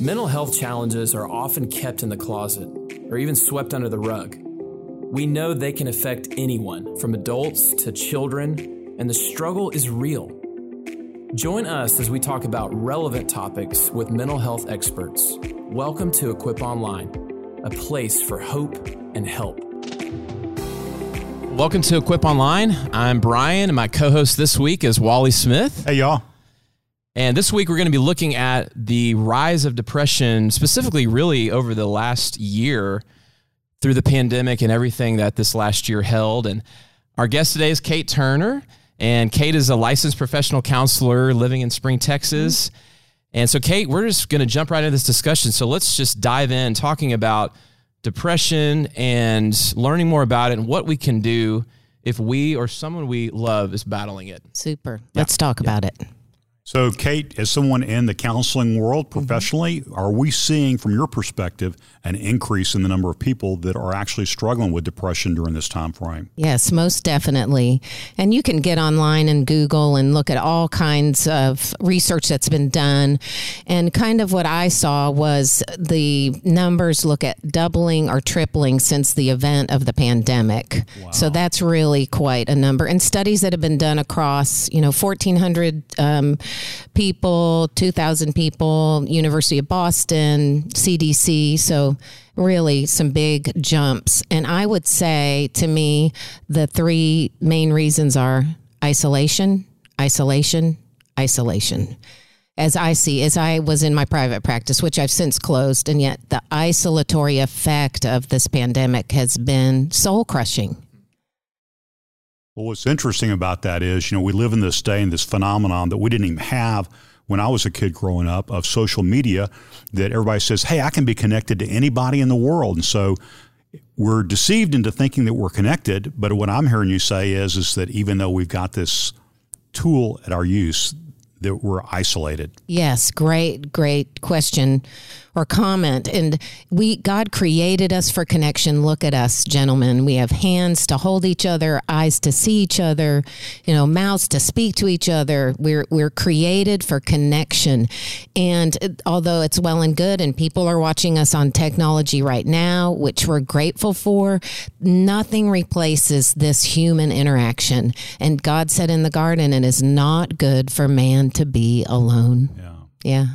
Mental health challenges are often kept in the closet or even swept under the rug. We know they can affect anyone, from adults to children, and the struggle is real. Join us as we talk about relevant topics with mental health experts. Welcome to Equip Online, a place for hope and help. Welcome to Equip Online. I'm Brian, and my co host this week is Wally Smith. Hey, y'all. And this week, we're going to be looking at the rise of depression, specifically, really over the last year through the pandemic and everything that this last year held. And our guest today is Kate Turner. And Kate is a licensed professional counselor living in Spring, Texas. And so, Kate, we're just going to jump right into this discussion. So, let's just dive in talking about depression and learning more about it and what we can do if we or someone we love is battling it. Super. Let's talk about it. So, Kate, as someone in the counseling world professionally, mm-hmm. are we seeing, from your perspective, an increase in the number of people that are actually struggling with depression during this time frame? Yes, most definitely. And you can get online and Google and look at all kinds of research that's been done. And kind of what I saw was the numbers look at doubling or tripling since the event of the pandemic. Wow. So that's really quite a number. And studies that have been done across, you know, 1,400. Um, people, 2,000 people, University of Boston, CDC. So, really, some big jumps. And I would say to me, the three main reasons are isolation, isolation, isolation. As I see, as I was in my private practice, which I've since closed, and yet the isolatory effect of this pandemic has been soul crushing well, what's interesting about that is, you know, we live in this day and this phenomenon that we didn't even have when I was a kid growing up of social media that everybody says, hey, I can be connected to anybody in the world. And so we're deceived into thinking that we're connected. But what I'm hearing you say is, is that even though we've got this tool at our use, that we're isolated? Yes, great, great question or comment. And we, God created us for connection. Look at us, gentlemen. We have hands to hold each other, eyes to see each other, you know, mouths to speak to each other. We're, we're created for connection. And although it's well and good, and people are watching us on technology right now, which we're grateful for, nothing replaces this human interaction. And God said in the garden, it is not good for man to be alone. Yeah. Yeah.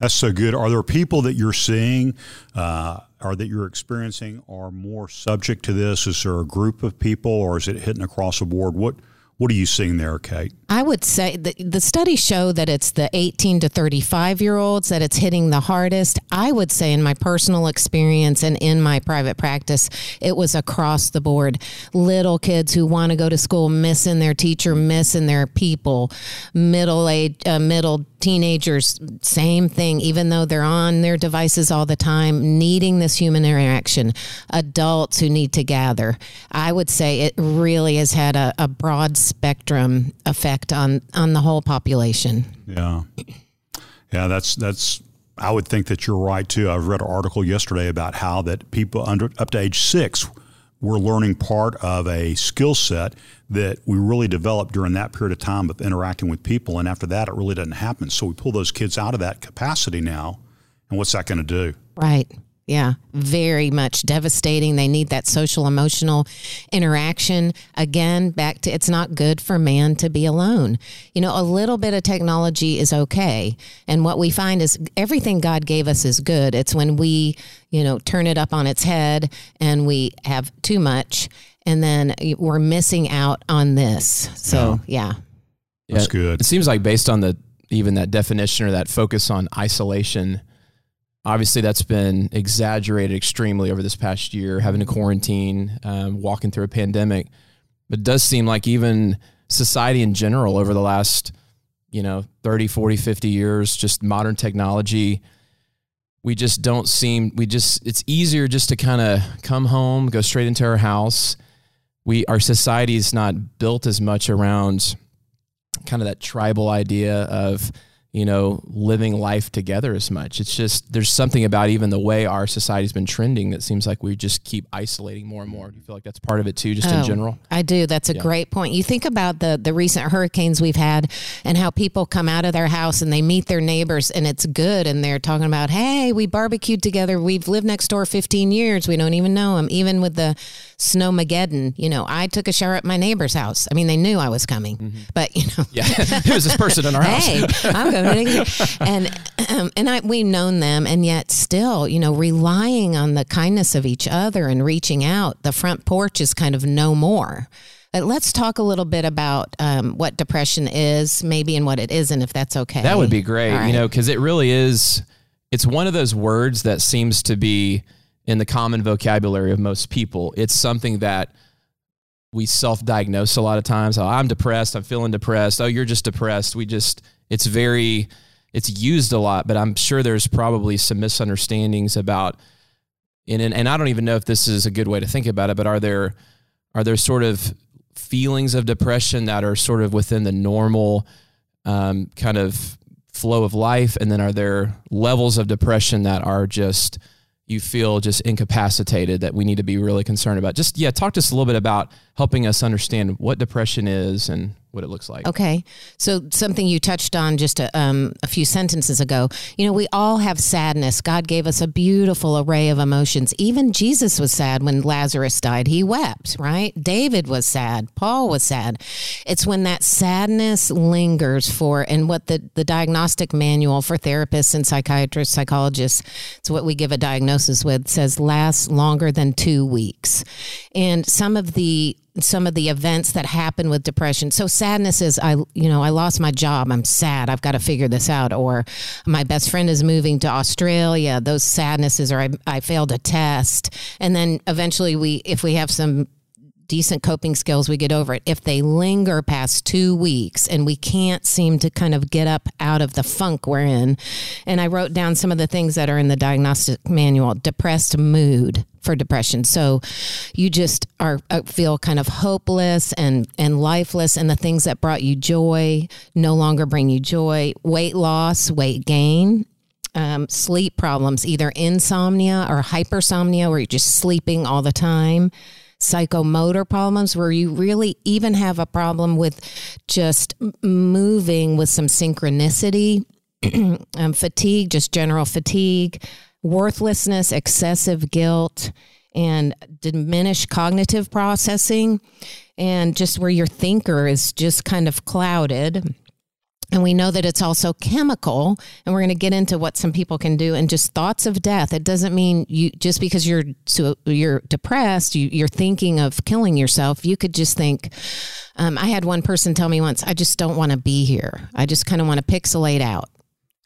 That's so good. Are there people that you're seeing uh, or that you're experiencing are more subject to this? Is there a group of people or is it hitting across the board? What what are you seeing there, Kate? I would say the, the studies show that it's the 18 to 35 year olds that it's hitting the hardest. I would say, in my personal experience and in my private practice, it was across the board. Little kids who want to go to school, missing their teacher, missing their people, middle age, uh, middle teenagers, same thing, even though they're on their devices all the time, needing this human interaction. Adults who need to gather. I would say it really has had a, a broad spectrum effect on, on the whole population. Yeah. Yeah, that's, that's, I would think that you're right too. I read an article yesterday about how that people under up to age six we're learning part of a skill set that we really developed during that period of time of interacting with people. And after that, it really doesn't happen. So we pull those kids out of that capacity now. And what's that going to do? Right. Yeah, very much devastating. They need that social emotional interaction. Again, back to it's not good for man to be alone. You know, a little bit of technology is okay. And what we find is everything God gave us is good. It's when we, you know, turn it up on its head and we have too much and then we're missing out on this. So, yeah. yeah. That's good. It seems like based on the even that definition or that focus on isolation, obviously that's been exaggerated extremely over this past year having to quarantine um, walking through a pandemic. But it does seem like even society in general over the last you know 30 40 50 years just modern technology we just don't seem we just it's easier just to kind of come home go straight into our house. We our society is not built as much around kind of that tribal idea of you know, living life together as much. It's just there's something about even the way our society's been trending that seems like we just keep isolating more and more. Do you feel like that's part of it too, just Oh, in general? I do. That's a Yeah. great point. You think about the the recent hurricanes we've had and how people come out of their house and they meet their neighbors and it's good and they're talking about, "Hey, we barbecued together. We've lived next door 15 years. We don't even know them." Even with the snowmageddon, you know, I took a shower at my neighbor's house. I mean, they knew I was coming. But, you know, Yeah. Who's this person in our house? hey, I'm going to and um, and I we've known them, and yet still, you know, relying on the kindness of each other and reaching out. The front porch is kind of no more. But let's talk a little bit about um, what depression is, maybe, and what it isn't, if that's okay. That would be great, right. you know, because it really is. It's one of those words that seems to be in the common vocabulary of most people. It's something that we self-diagnose a lot of times. Oh, I'm depressed. I'm feeling depressed. Oh, you're just depressed. We just. It's very. It's used a lot, but I'm sure there's probably some misunderstandings about. And and, I don't even know if this is a good way to think about it, but are there are there sort of feelings of depression that are sort of within the normal um, kind of flow of life and then are there levels of depression that are just you feel just incapacitated that we need to be really concerned about. Just yeah talk to us a little bit about helping us understand what depression is and what it looks like Okay. So something you touched on just a, um, a few sentences ago. You know, we all have sadness. God gave us a beautiful array of emotions. Even Jesus was sad when Lazarus died. He wept, right? David was sad. Paul was sad. It's when that sadness lingers for, and what the, the diagnostic manual for therapists and psychiatrists, psychologists, it's what we give a diagnosis with, says lasts longer than two weeks. And some of the some of the events that happen with depression. So sadness is I you know, I lost my job. I'm sad. I've got to figure this out or my best friend is moving to Australia. Those sadnesses or I I failed a test. And then eventually we if we have some decent coping skills, we get over it. If they linger past two weeks and we can't seem to kind of get up out of the funk we're in, and I wrote down some of the things that are in the diagnostic manual depressed mood for depression. So you just are uh, feel kind of hopeless and and lifeless and the things that brought you joy no longer bring you joy. Weight loss, weight gain, um, sleep problems, either insomnia or hypersomnia, where you're just sleeping all the time, psychomotor problems, where you really even have a problem with just moving with some synchronicity, um, fatigue, just general fatigue, worthlessness, excessive guilt, and diminished cognitive processing, and just where your thinker is just kind of clouded. And we know that it's also chemical, and we're going to get into what some people can do. And just thoughts of death. It doesn't mean you just because you're so you're depressed, you, you're thinking of killing yourself. You could just think. Um, I had one person tell me once, "I just don't want to be here. I just kind of want to pixelate out.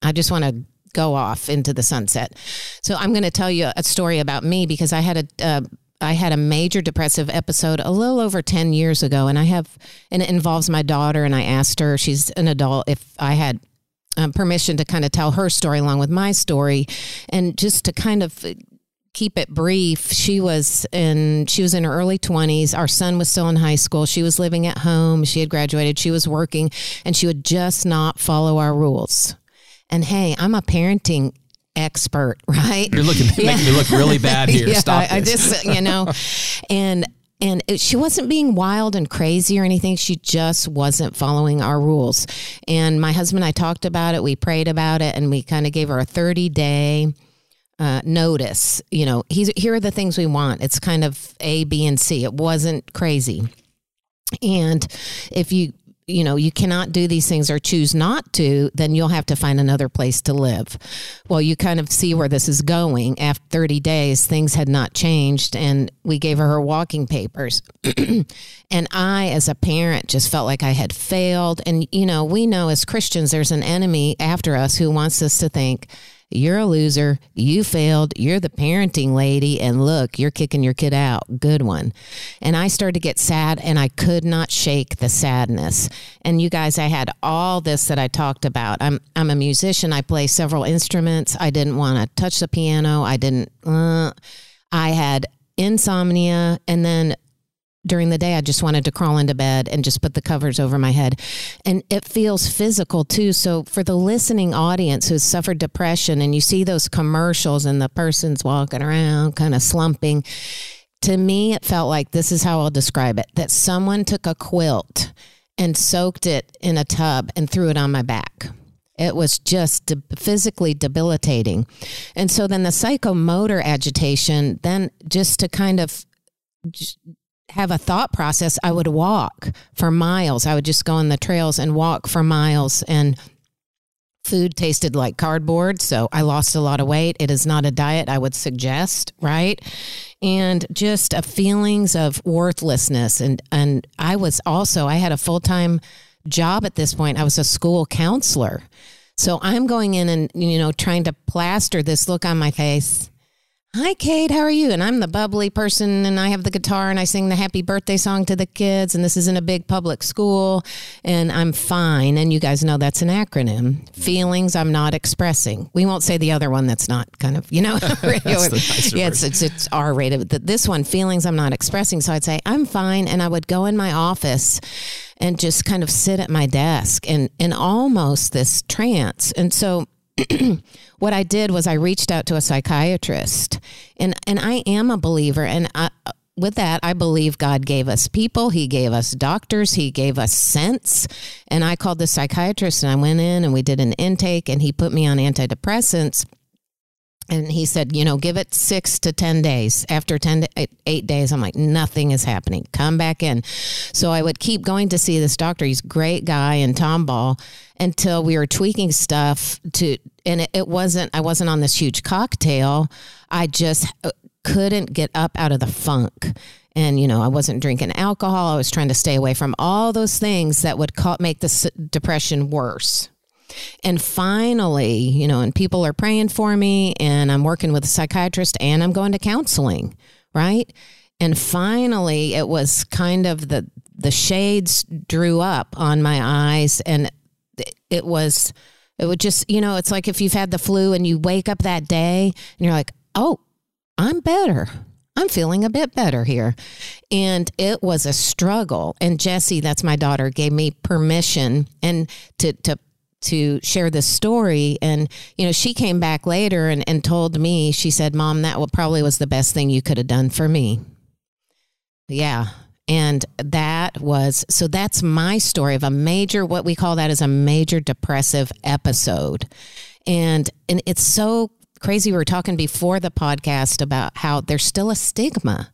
I just want to go off into the sunset." So I'm going to tell you a story about me because I had a. Uh, I had a major depressive episode a little over 10 years ago and I have and it involves my daughter and I asked her she's an adult if I had um, permission to kind of tell her story along with my story. And just to kind of keep it brief she was in she was in her early 20s our son was still in high school. She was living at home. She had graduated. She was working and she would just not follow our rules and hey i'm a parenting expert right you're looking making me look really bad here yeah, stop I, I this. just you know, and and it, she wasn't being wild and crazy or anything. She just wasn't following our rules. And my husband and I talked about it. We prayed about it, and we kind of gave her a thirty day. Uh, notice, you know, he's here are the things we want. It's kind of A, B, and C. It wasn't crazy. And if you you know you cannot do these things or choose not to then you'll have to find another place to live. Well you kind of see where this is going. After 30 days things had not changed and we gave her her walking papers. And i as a parent just felt like i had failed. And you know we know as christians there's an enemy after us who wants us to think you're a loser. You failed. You're the parenting lady. And look, you're kicking your kid out. Good one. And I started to get sad and I could not shake the sadness. And you guys, I had all this that I talked about. I'm, I'm a musician. I play several instruments. I didn't want to touch the piano. I didn't, uh, I had insomnia and then during the day, I just wanted to crawl into bed and just put the covers over my head. And it feels physical too. So, for the listening audience who's suffered depression and you see those commercials and the person's walking around kind of slumping, to me, it felt like this is how I'll describe it that someone took a quilt and soaked it in a tub and threw it on my back. It was just de- physically debilitating. And so then the psychomotor agitation, then just to kind of have a thought process, I would walk for miles. I would just go on the trails and walk for miles and food tasted like cardboard, so I lost a lot of weight. It is not a diet I would suggest, right? And just a feelings of worthlessness and and I was also I had a full-time job at this point. I was a school counselor. So I'm going in and you know trying to plaster this look on my face Hi, Kate. How are you? And I'm the bubbly person, and I have the guitar, and I sing the happy birthday song to the kids. And this isn't a big public school, and I'm fine. And you guys know that's an acronym. Feelings I'm not expressing. We won't say the other one that's not kind of, you know, yeah, it's, it's, it's R rated. This one, feelings I'm not expressing. So I'd say, I'm fine. And I would go in my office and just kind of sit at my desk and in almost this trance. And so, what I did was I reached out to a psychiatrist, and and I am a believer, and I, with that, I believe God gave us people. He gave us doctors. He gave us sense. And I called the psychiatrist and I went in and we did an intake and he put me on antidepressants and he said, you know, give it six to 10 days. After 10 to eight, days, I'm like, nothing is happening. Come back in. So I would keep going to see this doctor. He's great guy in Tomball until we were tweaking stuff to, and it, it wasn't, I wasn't on this huge cocktail. I just uh, couldn't get up out of the funk. And, you know, I wasn't drinking alcohol. I was trying to stay away from all those things that would make the depression worse. And finally, you know, and people are praying for me, and I'm working with a psychiatrist and I'm going to counseling, right? And finally, it was kind of the the shades drew up on my eyes, and it was it would just you know it's like if you've had the flu and you wake up that day and you're like, oh, I'm better. I'm feeling a bit better here. And it was a struggle. And Jesse, that's my daughter, gave me permission and to to to share this story. And you know she came back later and, and told me she said mom that probably was the best thing you could have done for me. Yeah. And that was so that's my story of a major what we call that is a major depressive episode. And and it's so crazy we were talking before the podcast about how there's still a stigma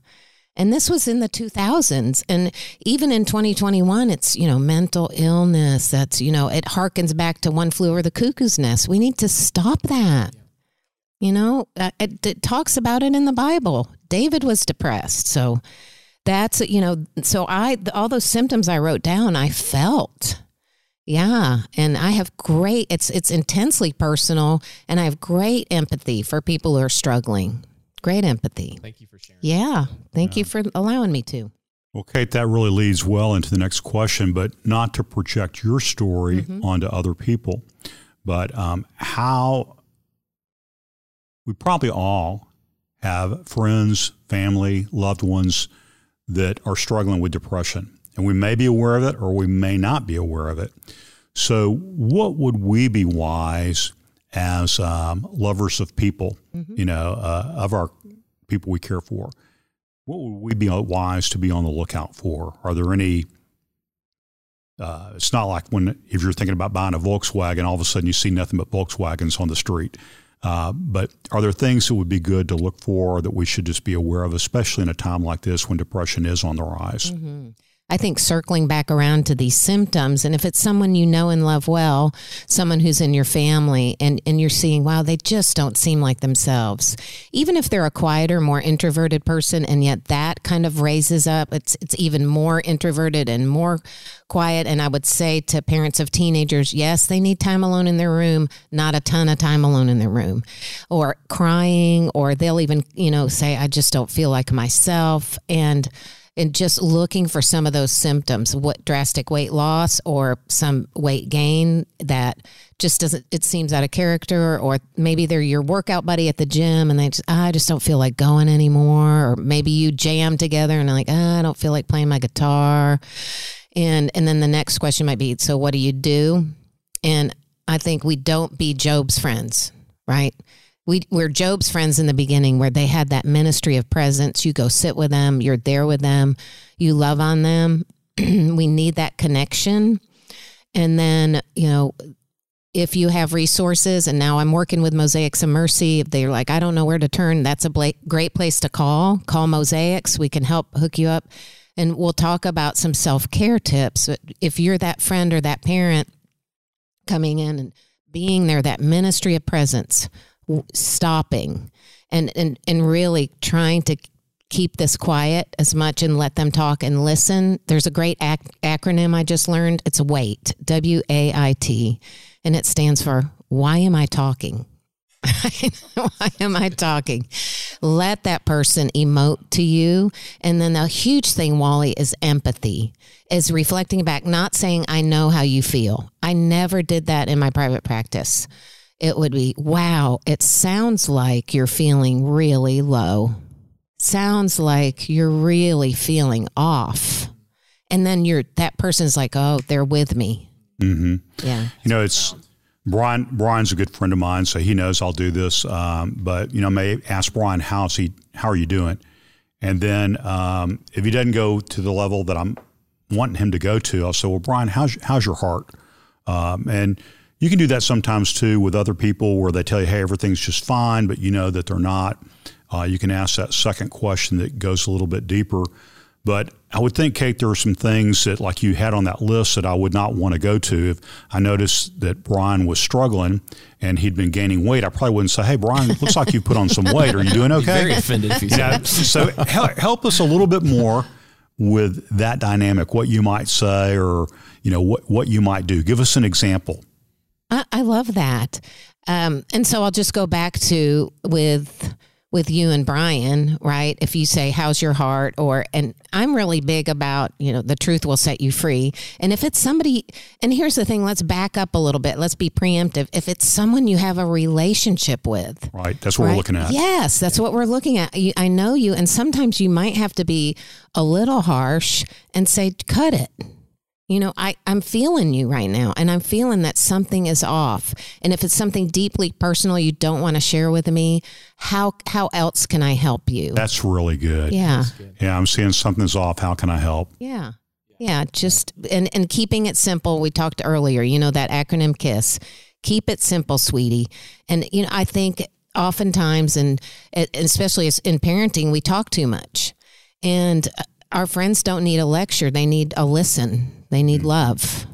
and this was in the 2000s. And even in 2021, it's, you know, mental illness. That's, you know, it harkens back to one flew over the cuckoo's nest. We need to stop that. You know, uh, it, it talks about it in the Bible. David was depressed. So that's, you know, so I, all those symptoms I wrote down, I felt. Yeah, and I have great it's it's intensely personal and I have great empathy for people who are struggling. Great empathy. Thank you for sharing. Yeah. Thank yeah. you for allowing me to. Well, Kate, that really leads well into the next question, but not to project your story mm-hmm. onto other people, but um, how we probably all have friends, family, loved ones that are struggling with depression. And we may be aware of it or we may not be aware of it. So, what would we be wise as um, lovers of people, mm-hmm. you know, uh, of our people we care for, what would we be wise to be on the lookout for? Are there any? Uh, it's not like when if you're thinking about buying a Volkswagen, all of a sudden you see nothing but Volkswagens on the street. Uh, but are there things that would be good to look for that we should just be aware of, especially in a time like this when depression is on the rise? Mm-hmm. I think circling back around to these symptoms, and if it's someone you know and love well, someone who's in your family, and, and you're seeing, wow, they just don't seem like themselves. Even if they're a quieter, more introverted person, and yet that kind of raises up, it's, it's even more introverted and more quiet. And I would say to parents of teenagers, yes, they need time alone in their room, not a ton of time alone in their room, or crying, or they'll even, you know, say, I just don't feel like myself. And and just looking for some of those symptoms what drastic weight loss or some weight gain that just doesn't it seems out of character or maybe they're your workout buddy at the gym and they just ah, i just don't feel like going anymore. Or maybe you jam together and like oh, i don't feel like playing my guitar. And and then the next question might be so what do you do? And i think we don't be job's friends right we we're Job's friends in the beginning where they had that ministry of presence. You go sit with them, you're there with them, you love on them. we need that connection. And then, you know, if you have resources and now I'm working with Mosaics of Mercy, if they're like, I don't know where to turn, that's a great place to call. Call Mosaics. We can help hook you up. And we'll talk about some self care tips. If you're that friend or that parent coming in and being there, that ministry of presence, stopping and, and, and really trying to keep this quiet as much and let them talk and listen. There's a great ac- acronym I just learned. It's WAIT, W A I T, and it stands for Why Am I Talking? Why am I talking? Let that person emote to you. And then the huge thing, Wally, is empathy, is reflecting back, not saying, I know how you feel. I never did that in my private practice it would be, wow, it sounds like you're feeling really low. Sounds like you're really feeling off. And then you're, that person's like, oh, they're with me. Mm-hmm. Yeah. You know, it's, Brian Brian's a good friend of mine, so he knows I'll do this. Um, but you know, I may ask Brian how's he how are you doing, and then um, if he doesn't go to the level that I'm wanting him to go to, I'll say, well, Brian, how's how's your heart? Um, and you can do that sometimes too with other people where they tell you, hey, everything's just fine, but you know that they're not. Uh, you can ask that second question that goes a little bit deeper. But I would think, Kate, there are some things that, like you had on that list, that I would not want to go to. If I noticed that Brian was struggling and he'd been gaining weight, I probably wouldn't say, "Hey, Brian, looks like you put on some weight. Are you doing okay?" Very offended if you said. so help us a little bit more with that dynamic. What you might say, or you know, what what you might do. Give us an example. I, I love that. Um, and so I'll just go back to with with you and Brian, right? If you say, How's your heart? Or, and I'm really big about, you know, the truth will set you free. And if it's somebody, and here's the thing, let's back up a little bit. Let's be preemptive. If it's someone you have a relationship with, right? That's what right? we're looking at. Yes, that's what we're looking at. I know you, and sometimes you might have to be a little harsh and say, Cut it you know, I, I'm feeling you right now, and I'm feeling that something is off. And if it's something deeply personal you don't want to share with me, how how else can I help you? That's really good. Yeah. Good. Yeah, I'm seeing something's off. How can I help? Yeah. Yeah, just and and keeping it simple. We talked earlier, you know that acronym KISS. Keep it simple, sweetie. And you know, I think oftentimes and especially in parenting, we talk too much. And uh, our friends don't need a lecture, they need a listen they need mm. love.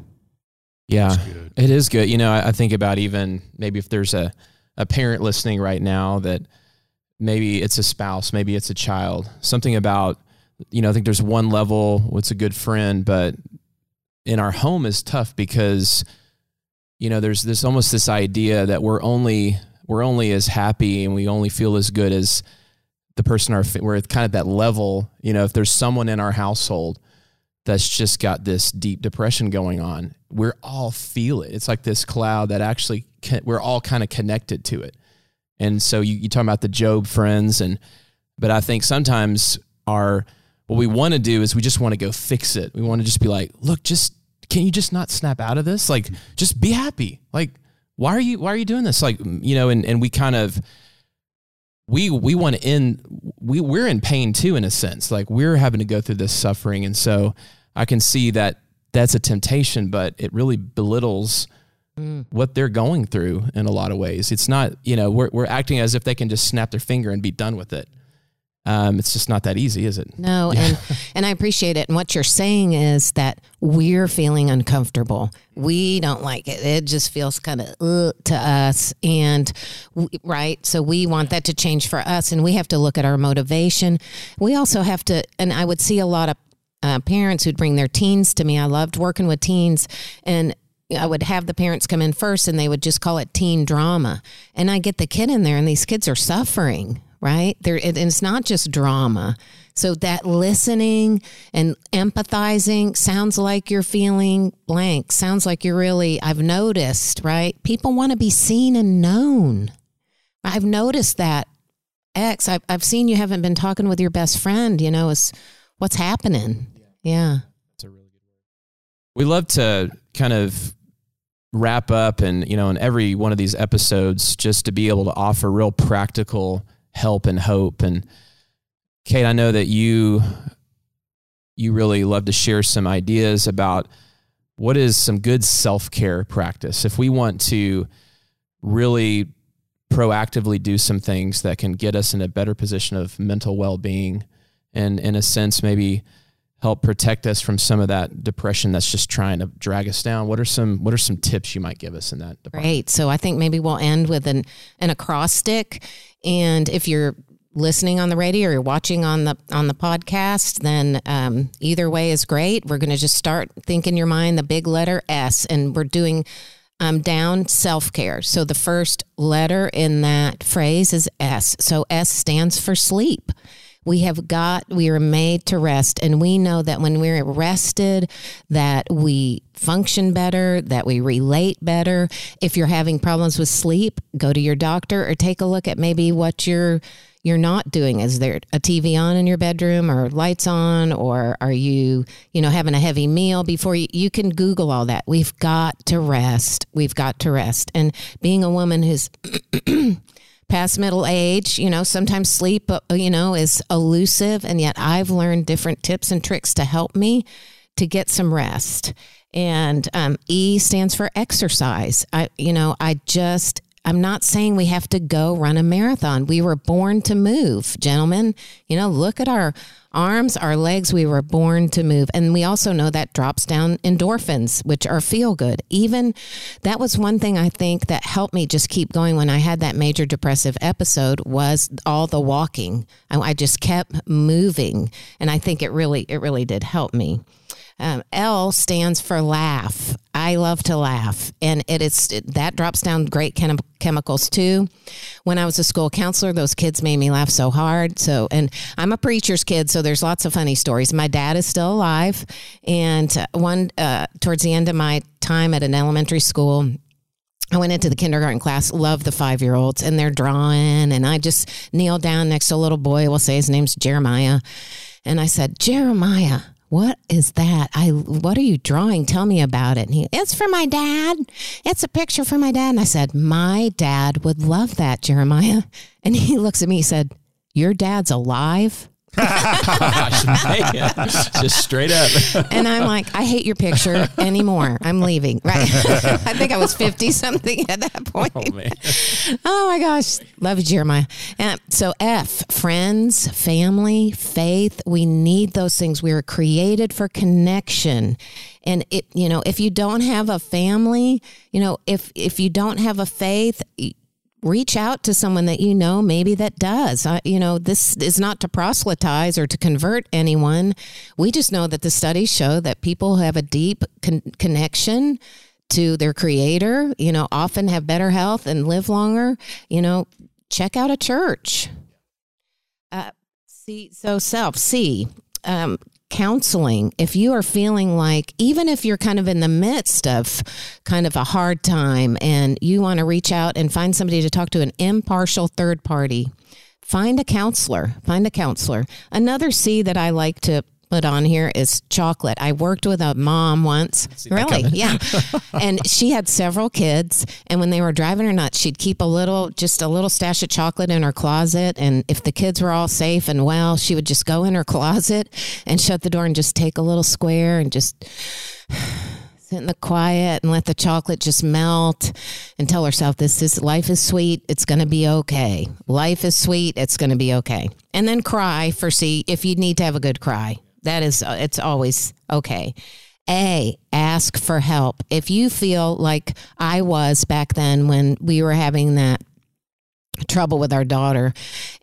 Yeah, it is good. You know, I, I think about even maybe if there's a, a parent listening right now that maybe it's a spouse, maybe it's a child, something about, you know, I think there's one level, what's a good friend, but in our home is tough because, you know, there's this almost this idea that we're only, we're only as happy and we only feel as good as the person our, we're at kind of that level, you know, if there's someone in our household that's just got this deep depression going on. We're all feel it. It's like this cloud that actually can, we're all kind of connected to it. And so you, you talk about the Job friends and, but I think sometimes our, what we want to do is we just want to go fix it. We want to just be like, look, just, can you just not snap out of this? Like, just be happy. Like, why are you, why are you doing this? Like, you know, and, and we kind of, we we want to end we we're in pain too in a sense like we're having to go through this suffering and so i can see that that's a temptation but it really belittles mm. what they're going through in a lot of ways it's not you know we're, we're acting as if they can just snap their finger and be done with it um, it's just not that easy, is it? No, yeah. and and I appreciate it. And what you're saying is that we're feeling uncomfortable. We don't like it. It just feels kind of uh, to us, and we, right. So we want that to change for us, and we have to look at our motivation. We also have to, and I would see a lot of uh, parents who'd bring their teens to me. I loved working with teens, and I would have the parents come in first and they would just call it teen drama. And I get the kid in there and these kids are suffering, right? There, it, it's not just drama. So that listening and empathizing sounds like you're feeling blank. Sounds like you're really, I've noticed, right? People want to be seen and known. I've noticed that. X, I've, I've seen you haven't been talking with your best friend, you know, is what's happening. Yeah. That's a really good word. We love to kind of wrap up and, you know, in every one of these episodes, just to be able to offer real practical help and hope. And Kate, I know that you you really love to share some ideas about what is some good self-care practice if we want to really proactively do some things that can get us in a better position of mental well-being and in a sense maybe help protect us from some of that depression that's just trying to drag us down what are some what are some tips you might give us in that department? great so i think maybe we'll end with an an acrostic and if you're listening on the radio or you're watching on the on the podcast then um, either way is great we're going to just start think in your mind the big letter s and we're doing um, down self care. So the first letter in that phrase is S. So S stands for sleep. We have got, we are made to rest. And we know that when we're rested, that we function better, that we relate better. If you're having problems with sleep, go to your doctor or take a look at maybe what you're you're not doing. Is there a tv on in your bedroom or lights on? Or are you you know having a heavy meal before you you can google all that. We've got to rest. We've got to rest. And being a woman who's past middle age you know sometimes sleep uh, you know is elusive and yet i've learned different tips and tricks to help me to get some rest. And um, e stands for exercise. I you know i just I'm not saying we have to go run a marathon. We were born to move, gentlemen. You know, look at our arms, our legs. We were born to move. And we also know that drops down endorphins, which are feel good. Even that was one thing I think that helped me just keep going when I had that major depressive episode was all the walking. I, I just kept moving. And I think it really, it really did help me. Um, L stands for laugh. I love to laugh, and it is it, that drops down great chem- chemicals too. When I was a school counselor, those kids made me laugh so hard. So, and I'm a preacher's kid, so there's lots of funny stories. My dad is still alive, and uh, one uh, towards the end of my time at an elementary school, I went into the kindergarten class, love the five year olds, and they're drawing. And I just kneel down next to a little boy. We'll say his name's Jeremiah. And I said, Jeremiah, what is that? I what are you drawing? Tell me about it. And he, it's for my dad. It's a picture for my dad. And I said, my dad would love that, Jeremiah. And he looks at me. He said, your dad's alive. just straight up. and I'm like, I hate your picture anymore. I'm leaving. Right. I think I was 50 something at that oh, point. Oh, oh, my gosh. Love you, Jeremiah. And so F, friends, family, faith. We need those things. We were created for connection. And it, you know, if you don't have a family, you know, if if you don't have a faith, reach out to someone that you know maybe that does. You know this is not to proselytize or to convert anyone. We just know that the studies show that people who have a deep con- connection to their creator you know often have better health and live longer you know check out a church. Uh, see so self see um, counseling if you are feeling like even if you're kind of in the midst of kind of a hard time and you want to reach out and find somebody to talk to an impartial third party find a counselor find a counselor. Another c that i like to put on here is chocolate. I worked with a mom once. Really? Yeah. and she had several kids. And when they were driving her nuts, she'd keep a little, just a little stash of chocolate in her closet. And if the kids were all safe and well, she would just go in her closet and shut the door and just take a little square and just sit in the quiet and let the chocolate just melt and tell herself this is life is sweet it's going to be okay life is sweet it's going to be okay and then cry for see if you need to have a good cry that is, uh, it's always okay. A, ask for help. If you feel like I was back then when we were having that trouble with our daughter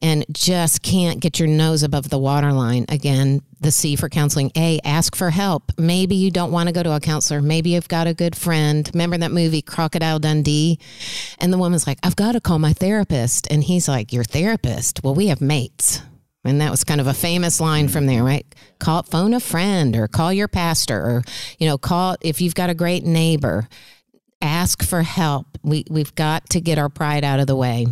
and just can't get your nose above the waterline. Again, the C for counseling. A, ask for help. Maybe you don't want to go to a counselor. Maybe you've got a good friend. Remember that movie, Crocodile Dundee? And the woman's like, I've got to call my therapist. And he's like, Your therapist? Well, we have mates. And that was kind of a famous line from there, right? Call phone a friend or call your pastor or, you know, call if you've got a great neighbor, ask for help. We we've got to get our pride out of the way.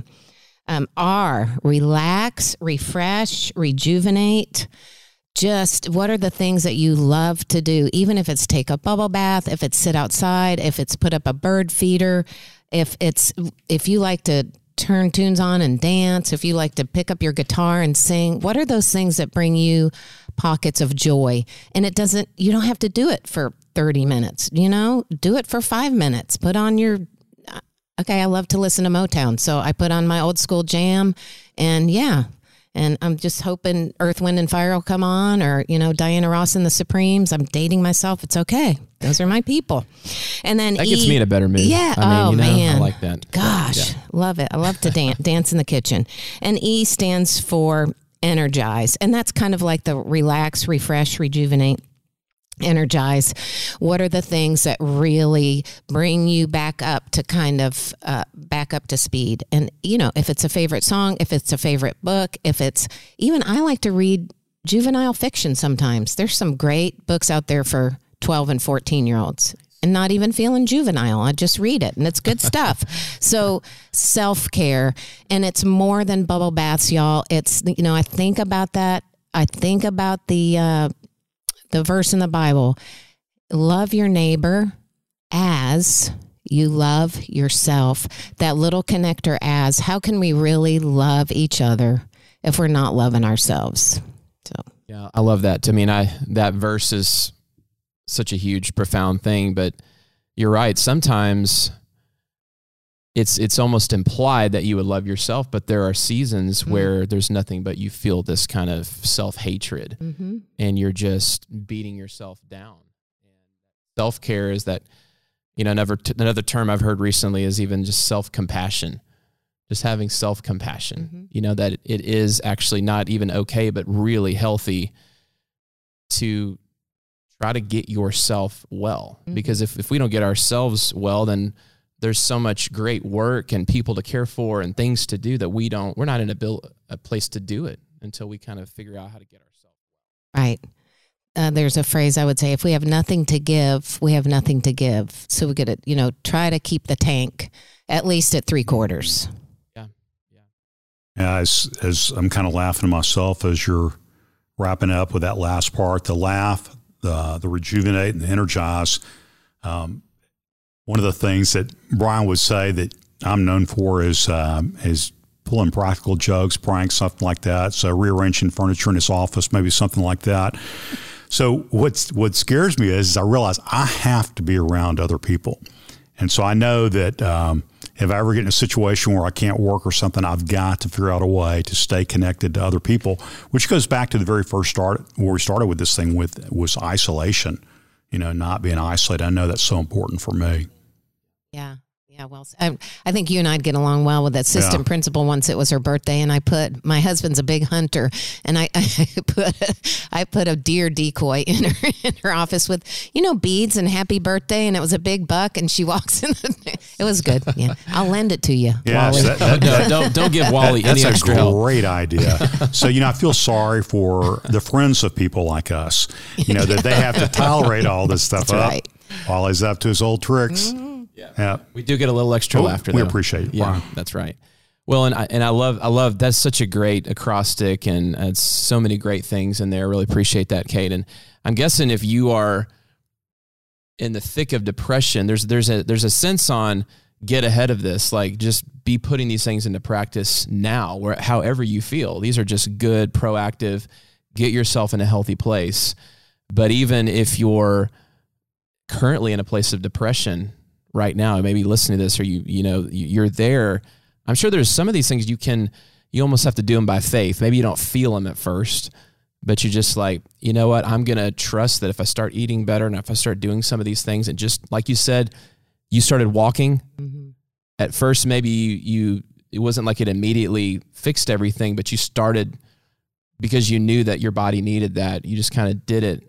Um, R, relax, refresh, rejuvenate. Just what are the things that you love to do? Even if it's take a bubble bath, if it's sit outside, if it's put up a bird feeder, if it's if you like to turn tunes on and dance, if you like to pick up your guitar and sing, what are those things that bring you pockets of joy? And it doesn't, you don't have to do it for 30 minutes, you know, do it for five minutes. Put on your, uh, okay, I love to listen to Motown. So I put on my old school jam and yeah, and I'm just hoping Earth, Wind, and Fire will come on, or you know Diana Ross and the Supremes. I'm dating myself. It's okay. Those are my people. And then That e, gets me in a better mood. Yeah. I mean, oh you know, man. I like that. Gosh, Yeah. love it. I love to dance, dance in the kitchen. And E stands for energize, and that's kind of like the relax, refresh, rejuvenate energize what are the things that really bring you back up to kind of uh, back up to speed? And you know if it's a favorite song if it's a favorite book if it's even i like to read juvenile fiction sometimes. There's some great books out there for 12 and 14 year olds and not even feeling juvenile. I just read it and it's good stuff. So self-care and it's more than bubble baths y'all. It's you know i think about that. I think about the uh, the verse in the Bible love your neighbor as you love yourself. That little connector as how can we really love each other if we're not loving ourselves? So, Yeah, I love that. I mean, I that verse is such a huge, profound thing, but you're right. Sometimes it's it's almost implied that you would love yourself, but there are seasons Mm. where there's nothing but you feel this kind of self hatred, mm-hmm. and you're just beating yourself down. Self care is that you know another another term I've heard recently is even just self compassion. Just having self compassion, Mhm. you know that it is actually not even okay, but really healthy to try to get yourself well. Mhm. Because if, if we don't get ourselves well, then there's so much great work and people to care for and things to do that we don't, we're not in a, bil- a place to do it until we kind of figure out how to get ourselves. right. Uh, there's a phrase I would say: if we have nothing to give, we have nothing to give. So we got to, you know, try to keep the tank at least at three quarters. Yeah, yeah. as, as I'm kind of laughing to myself as you're wrapping up with that last part, the laugh, the the rejuvenate and the energize. Um, one of the things that Brian would say that I'm known for is um, is pulling practical jokes, pranks, something like that. So rearranging furniture in his office, maybe something like that. So what's what scares me is, I realize I have to be around other people, and so I know that um, if I ever get in a situation where I can't work or something, I've got to figure out a way to stay connected to other people. Which goes back to the very first start where we started with this thing with was isolation. You know, not being isolated. I know that's so important for me. Yeah. Yeah, well, I, I think you and I'd get along well with that assistant Yeah. principal. Once it was her birthday, and I put my husband's a big hunter, and I, I put a, I put a deer decoy in her in her office with you know beads and happy birthday, and it was a big buck, and she walks in. The, it was good. Yeah, I'll lend it to you. Yes, Wally. that- that- No, don't, don't give Wally That's any a extra help. great idea. so you know, I feel sorry for the friends of people like us. You know that they have to tolerate all this stuff That's up. right. Wally's up to his old tricks. Mm. Yeah. We do get a little extra Oh, laughter. we though. appreciate it. Yeah, Wow. that's right. Well, and I, and I love I love that's such a great acrostic and uh, it's so many great things in there. Really appreciate that, Kate. And I'm guessing if you are in the thick of depression, there's there's a there's a sense on get ahead of this, like just be putting these things into practice now, where however you feel. These are just good, proactive. Get yourself in a healthy place. But even if you're currently in a place of depression right now, maybe listening to this, or you you know you- you're there. I'm sure there's some of these things you can you almost have to do them by faith. Maybe you don't feel them at first, but you're just like you know what I'm gonna trust that if I start eating better and if I start doing some of these things, and just like you said, you started walking. Mhm. At first, maybe you, you it wasn't like it immediately fixed everything, but you started because you knew that your body needed that. You just kind of did it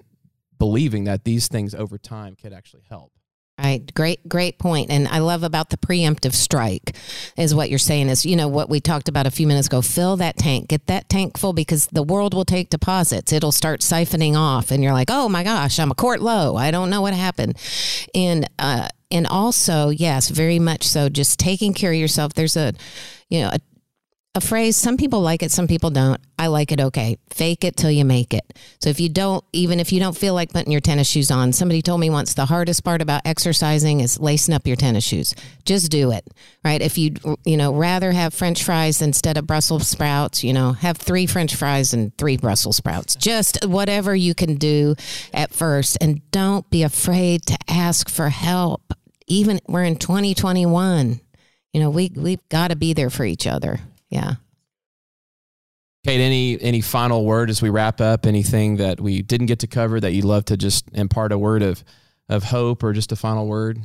believing that these things over time could actually help. Right. Great, great point. And I love about the preemptive strike is what you're saying is, you know, what we talked about a few minutes ago. Fill that tank, get that tank full because the world will take deposits. It'll start siphoning off and you're like, oh my gosh, I'm a quart low. I don't know what happened. And, uh, and also, yes, very much so, just taking care of yourself. There's a, you know, a, a phrase. Some people like it, some people don't. I like it okay. Fake it till you make it. So if you don't, even if you don't feel like putting your tennis shoes on, somebody told me once the hardest part about exercising is lacing up your tennis shoes. Just do it, right? If you, you know, rather have French fries instead of Brussels sprouts, you know, have three French fries and three Brussels sprouts. Just whatever you can do at first. And don't be afraid to ask for help. Even we're in 2021. You know, we, we've got to be there for each other. Yeah. Kate, any any final word as we wrap up? Anything that we didn't get to cover that you'd love to just impart a word of of hope or just a final word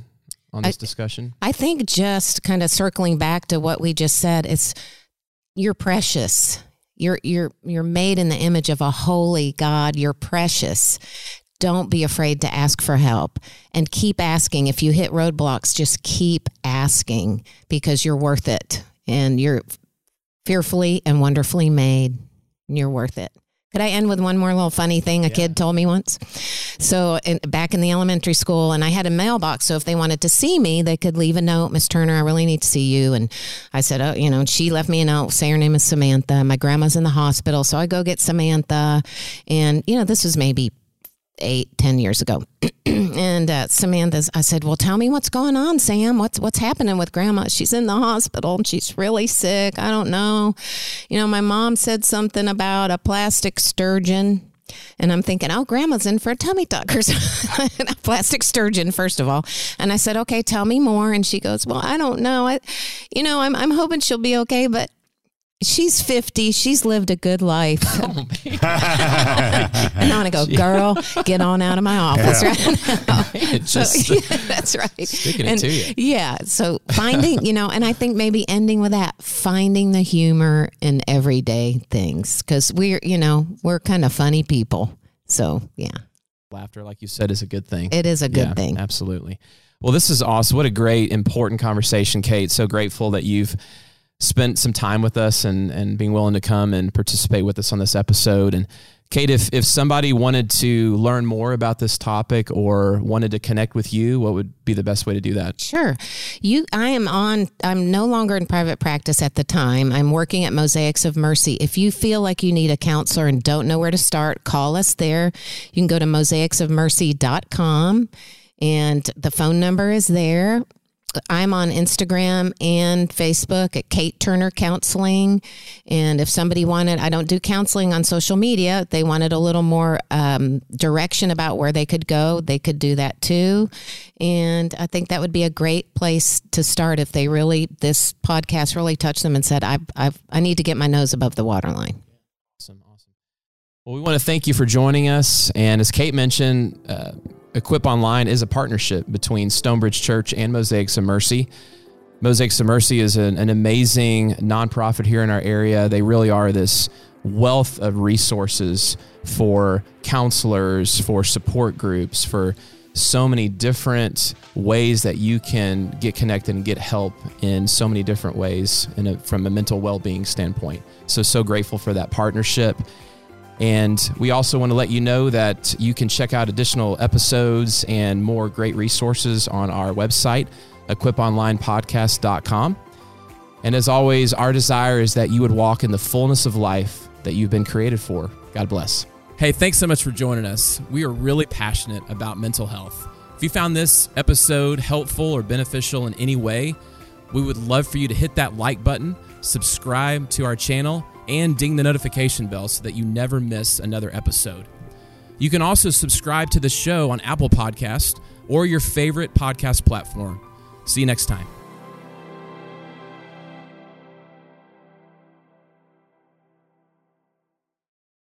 on this I, discussion? I think just kind of circling back to what we just said, it's you're precious. You're you're you're made in the image of a holy God. You're precious. Don't be afraid to ask for help and keep asking. If you hit roadblocks, just keep asking because you're worth it and you're fearfully and wonderfully made. And you're worth it. Could I end with one more little funny thing a yeah. kid told me once? So, in, back in the elementary school, and I had a mailbox. So, if they wanted to see me, they could leave a note, Miss Turner, I really need to see you. And I said, Oh, you know, she left me a note, say her name is Samantha. My grandma's in the hospital. So, I go get Samantha. And, you know, this was maybe eight, ten years ago. and uh, Samantha's, I said, "Well, tell me what's going on, Sam. What's what's happening with Grandma? She's in the hospital and she's really sick. I don't know. You know, my mom said something about a plastic sturgeon." And I'm thinking, oh, grandma's in for a tummy tuck or a plastic sturgeon, first of all. And I said, okay, tell me more. And she goes, well, I don't know. I, you know, I'm, I'm hoping she'll be okay, but she's 50 she's lived a good life. Oh, and i want to go girl get on out of my office. Yeah. right. So, yeah, that's right. sticking and, it to you. yeah so finding you know and i think maybe ending with that finding the humor in everyday things because we're you know we're kind of funny people. So yeah. Laughter like you said is a good thing. It is a good yeah, thing. absolutely. Well this is awesome. What a great important conversation kate. So grateful that you've spent some time with us and and being willing to come and participate with us on this episode. And Kate, if if somebody wanted to learn more about this topic or wanted to connect with you, what would be the best way to do that? Sure. You I am on I'm no longer in private practice at the time. I'm working at Mosaics of Mercy. If you feel like you need a counselor and don't know where to start, call us there. You can go to mosaicsofmercy.com and the phone number is there. I'm on Instagram and Facebook at Kate Turner Counseling. And if somebody wanted, I don't do counseling on social media, they wanted a little more um, direction about where they could go, they could do that too. And I think that would be a great place to start if they really, this podcast really touched them and said, I've, I've, I need to get my nose above the waterline. Awesome. Awesome. Well, we want to thank you for joining us. And as Kate mentioned, uh, Equip Online is a partnership between Stonebridge Church and Mosaics of Mercy. Mosaics of Mercy is an, an, amazing nonprofit here in our area. They really are this wealth of resources for counselors, for support groups, for so many different ways that you can get connected and get help in so many different ways a, from a mental well-being standpoint. So so grateful for that partnership. And we also want to let you know that you can check out additional episodes and more great resources on our website, equiponlinepodcast.com. And as always, our desire is that you would walk in the fullness of life that you've been created for. God bless. Hey, thanks so much for joining us. We are really passionate about mental health. If you found this episode helpful or beneficial in any way, we would love for you to hit that like button, subscribe to our channel, and ding the notification bell so that you never miss another episode. You can also subscribe to the show on Apple Podcast or your favorite podcast platform. See you next time.